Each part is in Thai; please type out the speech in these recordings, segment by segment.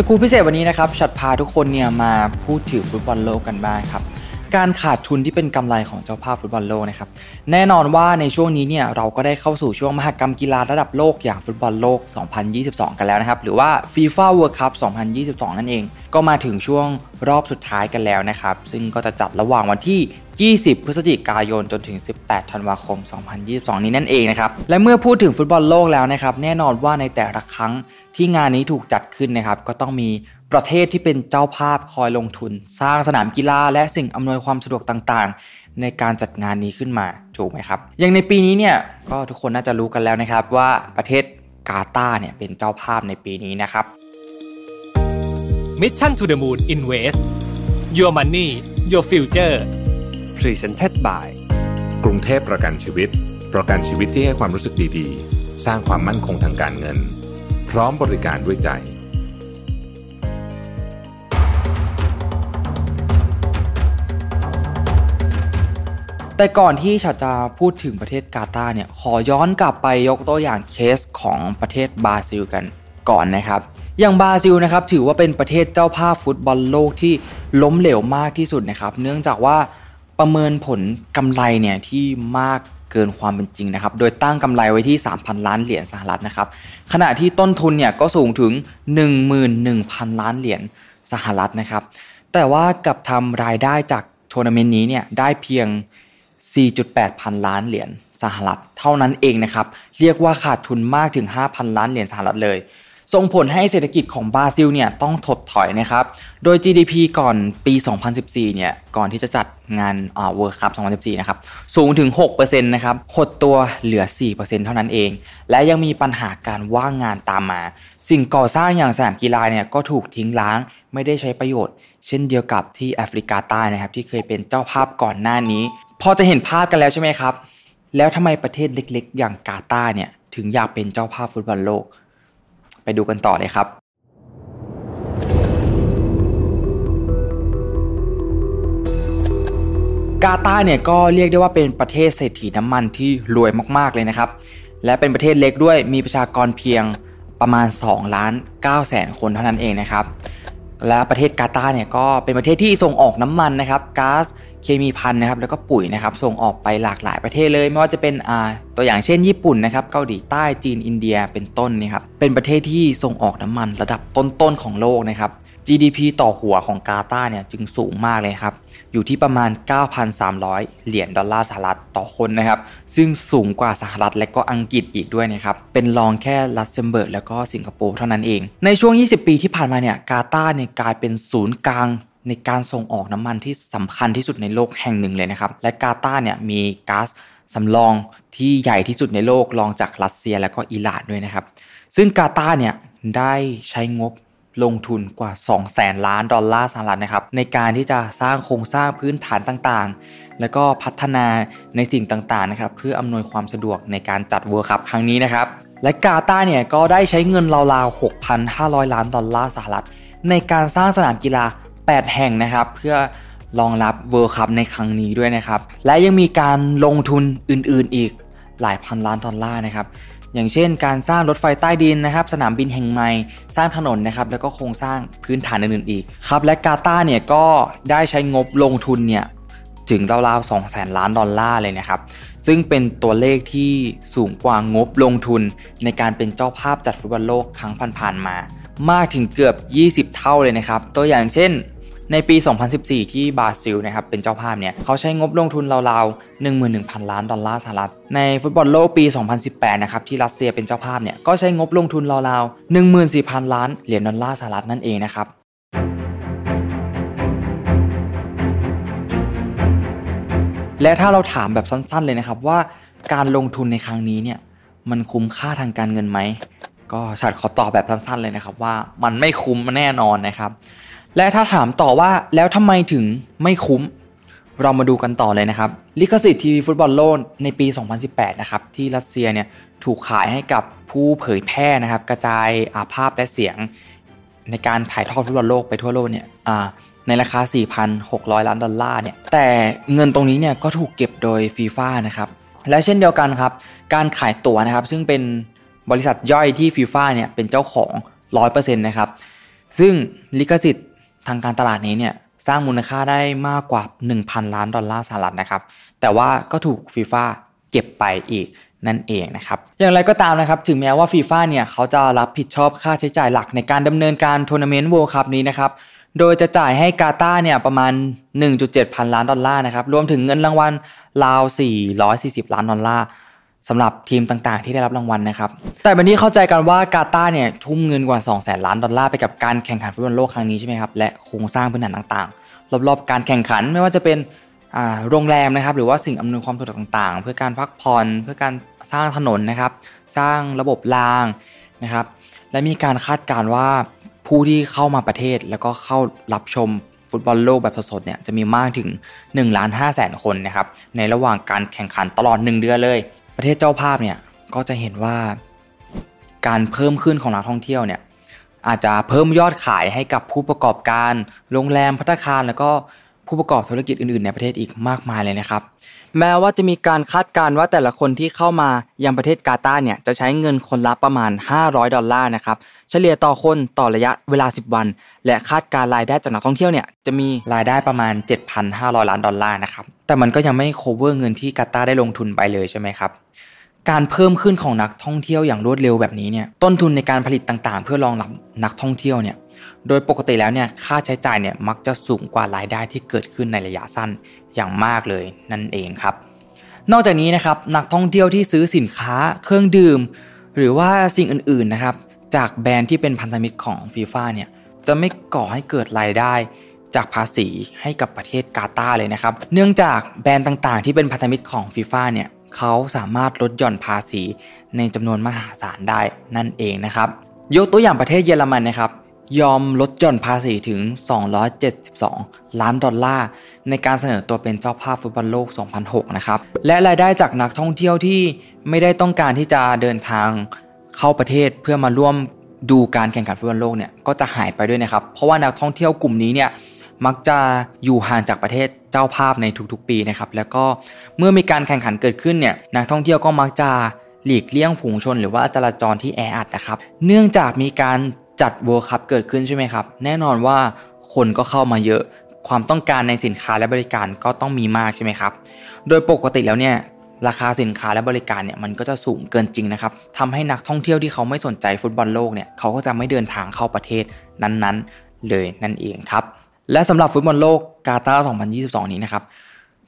สกูพิเศษวันนี้นะครับชัดพาทุกคนเนี่ยมาพูดถึงฟุตบอลโลกกันบ้างครับ การขาดทุนที่เป็นกำไรของเจ้าภาพฟุตบอลโลกนะครับแน่นอนว่าในช่วงนี้เนี่ยเราก็ได้เข้าสู่ช่วงมหกรรมกีฬาระดับโลกอย่างฟุตบอลโลก 2022 กันแล้วนะครับหรือว่า FIFA World Cup 2022 นั่นเอง ก็มาถึงช่วงรอบสุดท้ายกันแล้วนะครับซึ่งก็จะจัดระหว่างวันที่20 พฤศจิกายนจนถึง 18 ธันวาคม 2022 นี้นั่นเองนะครับ และเมื่อพูดถึงฟุตบอลโลกแล้วนะครับ แน่นอนว่าในแต่ละครั้งที่งานนี้ถูกจัดขึ้นนะครับ ก็ต้องมี ประเทศที่เป็นเจ้าภาพคอยลงทุน สร้างสนามกีฬาและสิ่งอำนวยความสะดวกต่างๆ ในการจัดงานนี้ขึ้นมาถูกไหมครับ อย่างในปีนี้เนี่ยก็ทุกคนน่าจะรู้กันแล้วนะครับว่าประเทศกาตาร์เนี่ยเป็นเจ้าภาพในปีนี้นะครับ Mission to the Moon Invest Your Money Your Future Presented by กรุงเทพประกันชีวิต ประกันชีวิตที่ให้ความรู้สึกดีๆ สร้างความมั่นคงทางการเงิน พร้อมบริการด้วยใจ แต่ก่อนที่ฉันจะพูดถึงประเทศกาตาร์เนี่ยขอย้อนกลับไปยกตัวอย่างเคสของประเทศบราซิลกันก่อนนะครับ อย่างบราซิลนะครับถือว่าเป็นประเทศเจ้าภาพฟุตบอลโลกที่ล้มเหลวมากที่สุดนะครับ เนื่องจากว่าประเมินผลกำไรเนี่ยที่มากเกินความเป็นจริงนะครับ โดยตั้งกำไรไว้ที่ 3,000 ล้านเหรียญสหรัฐนะครับ ขณะที่ต้นทุนเนี่ยก็สูงถึง 11,000 ล้านเหรียญสหรัฐนะครับ แต่ว่ากับทำรายได้จากทัวร์นาเมนต์นี้เนี่ยได้เพียง 4.8 พันล้านเหรียญสหรัฐเท่านั้นเองนะครับ เรียกว่าขาดทุนมากถึง 5,000 ล้านเหรียญสหรัฐเลย ส่งผลให้เศรษฐกิจของบราซิลเนี่ยต้องถดถอยนะครับ โดย GDP ก่อนปี 2014 เนี่ย ก่อนที่จะจัดงานอ่า World Cup 2014 นะครับ สูงถึง 6%นะครับหดตัวเหลือ 4%เท่านั้นเอง และยังมีปัญหาการว่างงานตามมา สิ่งก่อสร้างอย่างสนามกีฬาเนี่ยก็ถูกทิ้งร้าง ไม่ได้ใช้ประโยชน์ เช่นเดียวกับที่แอฟริกาใต้นะครับที่เคยเป็นเจ้าภาพก่อนหน้านี้ พอจะเห็นภาพกันแล้วใช่ไหมครับ แล้วทำไมประเทศเล็กๆ อย่างกาตาร์เนี่ยถึงอยากเป็นเจ้าภาพฟุตบอลโลก ไปดูกันต่อเลยครับกาตาร์เนี่ยก็เรียกได้ว่าเป็นประเทศเศรษฐีน้ำมันที่รวยมากๆเลยนะครับ และเป็นประเทศเล็กด้วยมีประชากรเพียงประมาณ 2 ล้าน9แสนคนเท่านั้นเองนะครับ และประเทศกาตาร์เนี่ยก็เป็นประเทศที่ส่งออกน้ำมันนะครับก๊าซเคมีพันนะครับแล้วก็ปุ๋ยนะครับส่งออกไปหลากหลายประเทศเลย ไม่ว่าจะเป็นอ่าตัวอย่างเช่นญี่ปุ่นนะครับเกาหลีใต้จีนอินเดียเป็นต้นนี่ครับเป็นประเทศที่ส่งออกน้ำมันระดับต้นๆของโลกนะครับ GDP ต่อหัวของกาตาร์เนี่ยจึงสูงมากเลยครับ อยู่ที่ประมาณ 9,300 เหรียญดอลลาร์สหรัฐต่อคนนะครับ ซึ่งสูงกว่าสหรัฐและก็อังกฤษอีกด้วยนะครับ เป็นรองแค่ลักเซมเบิร์กแล้วก็สิงคโปร์เท่านั้นเอง ในช่วง 20 ปีที่ผ่านมาเนี่ยกาตาร์เนี่ยกลายเป็นศูนย์กลางในการส่งออกน้ำมันที่สำคัญที่สุดในโลกแห่งหนึ่งเลยนะครับ และกาตาร์เนี่ยมีก๊าซสำรองที่ใหญ่ที่สุดในโลกรองจากรัสเซียและก็อิหร่านด้วยนะครับ ซึ่งกาตาร์เนี่ยได้ใช้งบ ลงทุนกว่า2แสนล้านดอลลาร์สหรัฐนะครับในการที่จะสร้างโครงสร้างพื้นฐานต่างๆ แล้วก็พัฒนาในสิ่งต่างๆนะครับเพื่ออำนวยความสะดวกในการจัด World Cup ครั้งนี้นะครับและกาตาร์เนี่ยก็ได้ใช้เงินราวๆ 6,500 ล้านดอลลาร์สหรัฐในการสร้างสนามกีฬา 8 แห่งนะครับเพื่อรองรับ World Cup ในครั้งนี้ด้วยนะครับและยังมีการลงทุนอื่นๆอีกหลายพันล้านดอลลาร์นะครับ อย่างเช่น การสร้างรถไฟใต้ดินนะครับ สนามบินแห่งใหม่ สร้างถนนนะครับ แล้วก็โครงสร้างพื้นฐานอื่นๆอีกครับ และกาตาร์เนี่ยก็ได้ใช้งบลงทุนเนี่ยถึงราวๆ2แสนล้านดอลลาร์เลยนะครับ ซึ่งเป็นตัวเลขที่สูงกว่างบลงทุนในการเป็นเจ้าภาพจัดฟุตบอลโลกครั้งผ่านๆมา มากถึงเกือบ 20 เท่าเลยนะครับ ตัวอย่างเช่น ในปี 2014 ที่บราซิลนะครับเป็นเจ้าภาพเนี่ยเขาใช้งบลงทุนราวๆ11,000 ล้านดอลลาร์สหรัฐ ในฟุตบอลโลกปี 2018 นะครับที่รัสเซียเป็นเจ้าภาพเนี่ยก็ใช้งบลงทุนราวๆ14,000 ล้านเหรียญดอลลาร์สหรัฐนั่นเองนะครับและถ้าเราถามแบบสั้นๆเลยนะครับว่าการลงทุนในครั้งนี้เนี่ยมันคุ้มค่าทางการเงินไหม ก็ฉัดขอตอบแบบสั้นๆเลยนะครับว่ามันไม่คุ้มแน่นอนนะครับ และถ้าถามต่อว่าแล้วทำไมถึงไม่คุ้ม เรามาดูกันต่อเลยนะครับ ลิขสิทธิ์ทีวีฟุตบอลโลกในปี 2018 นะครับ ที่รัสเซียเนี่ยถูกขายให้กับผู้เผยแพร่นะครับ กระจายอาภาพและเสียง ในการถ่ายทอดฟุตบอลโลกไปทั่วโลกเนี่ยในราคา 4,600 ล้านดอลลาร์เนี่ยแต่เงินตรงนี้เนี่ยก็ถูกเก็บโดยฟีฟ่านะครับและเช่นเดียวกันครับ การขายตั๋วนะครับ ซึ่งเป็นบริษัทย่อยที่ฟีฟ่าเนี่ยเป็นเจ้าของ 100%นะครับ ซึ่งลิขสิทธิ์ ทางการตลาดนี้เนี่ยสร้างมูลค่าได้มากกว่า 1,000 ล้านดอลลาร์สหรัฐนะครับ แต่ว่าก็ถูกฟีฟ่าเก็บไปอีกนั่นเองนะครับ อย่างไรก็ตามนะครับ ถึงแม้ว่าฟีฟ่าเนี่ยเขาจะรับผิดชอบค่าใช้จ่ายหลักในการดำเนินการทัวร์นาเมนต์ World Cup นี้นะครับ โดยจะจ่ายให้กาตาร์เนี่ยประมาณ 1.7 พันล้านดอลลาร์นะครับ รวมถึงเงินรางวัลราว 440 ล้านดอลลาร์ สำหรับทีมต่างๆ ที่ได้รับรางวัลนะครับ แต่วันนี้เข้าใจกันว่ากาตาร์เนี่ยทุ่มเงินกว่า 2 0 0 0 0 ล้านดอลลาร์ไปกับการแข่งขันฟุตบอลโลกครั้งนี้ใช่ไหมครับ และโครงสร้างพื้นฐานต่างๆ รอบๆ การแข่งขันไม่ว่าจะเป็นโรงแรมนะครับ หรือว่าสิ่งอำนวยความสะดวกต่างๆ เพื่อการพักผ่อนเพื่อการสร้างถนนนะครับ สร้างระบบรางนะครับ และมีการคาดการณ์ว่าผู้ที่เข้ามาประเทศแล้วก็เข้ารับชมฟุตบอลโลกแบบสดๆเนี่ยจะมีมากถึง1ล้าน5แสนคนนะครับในระหว่างการแข่งขันตลอด 1 เดือนเลย ประเทศเจ้าภาพเนี่ยก็จะเห็นว่าการเพิ่มขึ้นของนักท่องเที่ยวเนี่ยอาจจะเพิ่มยอดขายให้กับผู้ประกอบการ โรงแรมพัตคาร แล้วก็ผู้ประกอบธุรกิจอื่นๆ ในประเทศอีกมากมายเลยนะครับ แม้ว่าจะมีการคาดการณ์ว่าแต่ละคนที่เข้ามายังประเทศกาตาร์เนี่ยจะใช้เงินคนละประมาณ 500 ดอลลาร์นะครับเฉลี่ยต่อคนต่อระยะเวลา 10 วัน และคาดการรายได้จากนักท่องเที่ยวเนี่ยจะมีรายได้ประมาณ 7,500 ล้านดอลลาร์นะครับแต่มันก็ยังไม่ cover เงินที่กาตาร์ได้ลงทุนไปเลยใช่ไหมครับ การเพิ่มขึ้นของนักท่องเที่ยวอย่างรวดเร็วแบบนี้เนี่ยต้นทุนในการผลิตต่างๆ เพื่อรองรับนักท่องเที่ยวเนี่ยโดยปกติแล้วเนี่ยค่าใช้จ่ายเนี่ยมักจะสูงกว่ารายได้ที่เกิดขึ้นในระยะสั้นอย่างมากเลยนั่นเองครับ นอกจากนี้นะครับนักท่องเที่ยวที่ซื้อสินค้าเครื่องดื่ม หรือว่าสิ่งอื่นๆนะครับจากแบรนด์ที่เป็นพันธมิตรของฟีฟ่าเนี่ยจะไม่ก่อให้เกิดรายได้จากภาษีให้กับประเทศกาตาร์เลยนะครับ เนื่องจากแบรนด์ต่างๆ ที่เป็นพันธมิตรของฟีฟ่าเนี่ย เขาสามารถลดหย่อนภาษีในจำนวนมหาศาลได้นั่นเองนะครับ ยกตัวอย่างประเทศเยอรมันนะครับ ยอมลดหย่อนภาษีถึง 272 ล้านดอลลาร์ ในการเสนอตัวเป็นเจ้าภาพฟุตบอลโลก 2006 นะครับ และรายได้จากนักท่องเที่ยวที่ไม่ได้ต้องการที่จะเดินทางเข้าประเทศเพื่อมาร่วมดูการแข่งขันฟุตบอลโลกเนี่ยก็จะหายไปด้วยนะครับ เพราะว่านักท่องเที่ยวกลุ่มนี้เนี่ยมักจะอยู่ห่างจากประเทศ เจ้าภาพในทุกๆ ปีนะครับแล้วก็เมื่อมีการแข่งขันเกิดขึ้นเนี่ยนักท่องเที่ยวก็มักจะหลีกเลี่ยงฝูงชน หรือว่าจราจรที่แออัดนะครับเนื่องจากมีการจัด World Cup เกิดขึ้นใช่ไหมครับแน่นอนว่าคนก็เข้ามาเยอะความต้องการในสินค้าและบริการก็ต้องมีมากใช่ไหมครับ โดยปกติแล้วเนี่ยราคาสินค้าและบริการเนี่ยมันก็จะสูงเกินจริงนะครับทำให้นักท่องเที่ยวที่เขาไม่สนใจฟุตบอลโลกเนี่ยเขาก็จะไม่เดินทางเข้าประเทศนั้นๆ เลยนั่นเองครับ และสำหรับฟุตบอลโลกกาตาร์2022 นี้นะครับ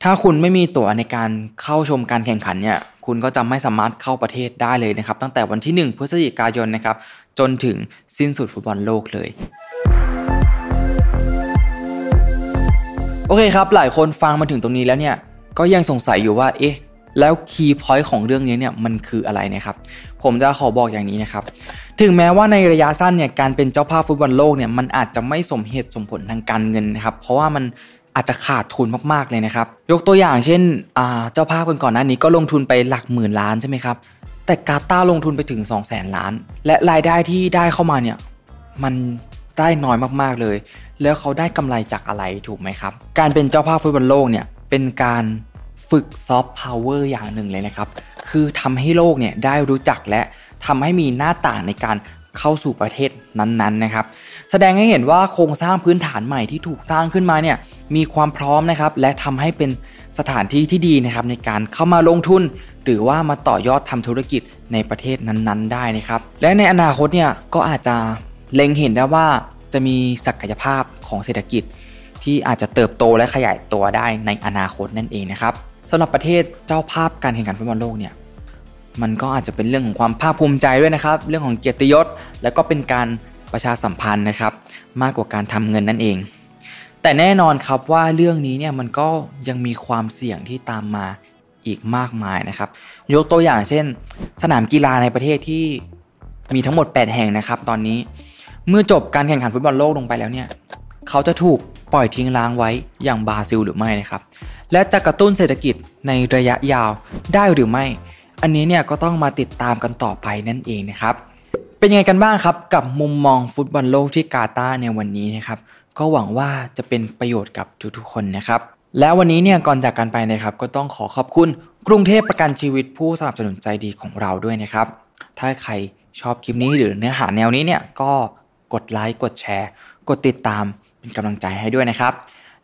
ถ้าคุณไม่มีตั๋วในการเข้าชมการแข่งขันเนี่ย คุณก็จะไม่สามารถเข้าประเทศได้เลยนะครับ ตั้งแต่วันที่ 1 พฤศจิกายนนะครับ จนถึงสิ้นสุดฟุตบอลโลกเลย โอเคครับ หลายคนฟังมาถึงตรงนี้แล้วเนี่ย ก็ยังสงสัยอยู่ว่า เอ๊ะ แล้วคีย์พอยต์ของเรื่องนี้เนี่ยมันคืออะไรนะครับ ผมจะขอบอกอย่างนี้นะครับ ถึงแม้ว่าในระยะสั้นเนี่ยการเป็นเจ้าภาพฟุตบอลโลกเนี่ยมันอาจจะไม่สมเหตุสมผลทางการเงินนะครับ เพราะว่ามันอาจจะขาดทุนมากๆเลยนะครับ ยกตัวอย่างเช่นเจ้าภาพคนก่อนหน้านี้ก็ลงทุนไปหลักหมื่นล้านใช่ไหมครับ แต่กาตาร์ลงทุนไปถึง 2 0 0แสนล้าน และรายได้ที่ได้เข้ามาเนี่ยมันได้น้อยมากๆเลย แล้วเขาได้กำไรจากอะไรถูกไหมครับ การเป็นเจ้าภาพฟุตบอลโลกเนี่ยเป็นการ ฝึก soft power อย่างหนึ่งเลยนะครับ คือทำให้โลกเนี่ยได้รู้จักและทำให้มีหน้าต่างในการเข้าสู่ประเทศนั้นๆนะครับ แสดงให้เห็นว่าโครงสร้างพื้นฐานใหม่ที่ถูกสร้างขึ้นมาเนี่ยมีความพร้อมนะครับ และทำให้เป็นสถานที่ที่ดีนะครับในการเข้ามาลงทุน หรือว่ามาต่อยอดทำธุรกิจในประเทศนั้นๆ ได้นะครับ และในอนาคตเนี่ยก็อาจจะเล็งเห็นได้ว่าจะมีศักยภาพของเศรษฐกิจที่อาจจะเติบโตและขยายตัวได้ในอนาคตนั่นเองนะครับ สำหรับประเทศเจ้าภาพการแข่งขันฟุตบอลโลกเนี่ยมันก็อาจจะเป็นเรื่องของความภาคภูมิใจด้วยนะครับ เรื่องของเกียรติยศ และก็เป็นการประชาสัมพันธ์นะครับ มากกว่าการทำเงินนั่นเอง แต่แน่นอนครับว่าเรื่องนี้เนี่ยมันก็ยังมีความเสี่ยงที่ตามมาอีกมากมายนะครับ ยกตัวอย่างเช่น สนามกีฬาในประเทศที่มีทั้งหมด 8 แห่งนะครับ ตอนนี้เมื่อจบการแข่งขันฟุตบอลโลกลงไปแล้วเนี่ย เขาจะถูกปล่อยทิ้งล้างไว้อย่างบราซิลหรือไม่นะครับ และจะกระตุ้นเศรษฐกิจในระยะยาวได้หรือไม่ อันนี้เนี่ยก็ต้องมาติดตามกันต่อไปนั่นเองนะครับ เป็นยังไงกันบ้างครับกับมุมมองฟุตบอลโลกที่กาตาร์ในวันนี้นะครับ ก็หวังว่าจะเป็นประโยชน์กับทุกๆคนนะครับ แล้ววันนี้เนี่ยก่อนจากกันไปนะครับ ก็ต้องขอขอบคุณกรุงเทพประกันชีวิตผู้สนับสนุนใจดีของเราด้วยนะครับ ถ้าใครชอบคลิปนี้หรือเนื้อหาแนวนี้เนี่ยก็กดไลค์กดแชร์ กดติดตามเป็นกำลังใจให้ด้วยนะครับ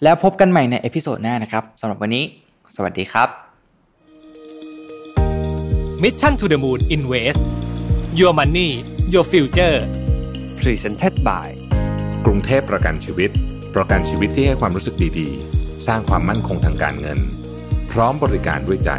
แล้วพบกันใหม่ใน episode หน้านะครับสำหรับวันนี้ สวัสดีครับ Mission to the Moon Invest Your Money Your Future Presented by กรุงเทพประกันชีวิต ประกันชีวิตที่ให้ความรู้สึกดีๆ สร้างความมั่นคงทางการเงิน พร้อมบริการด้วยใจ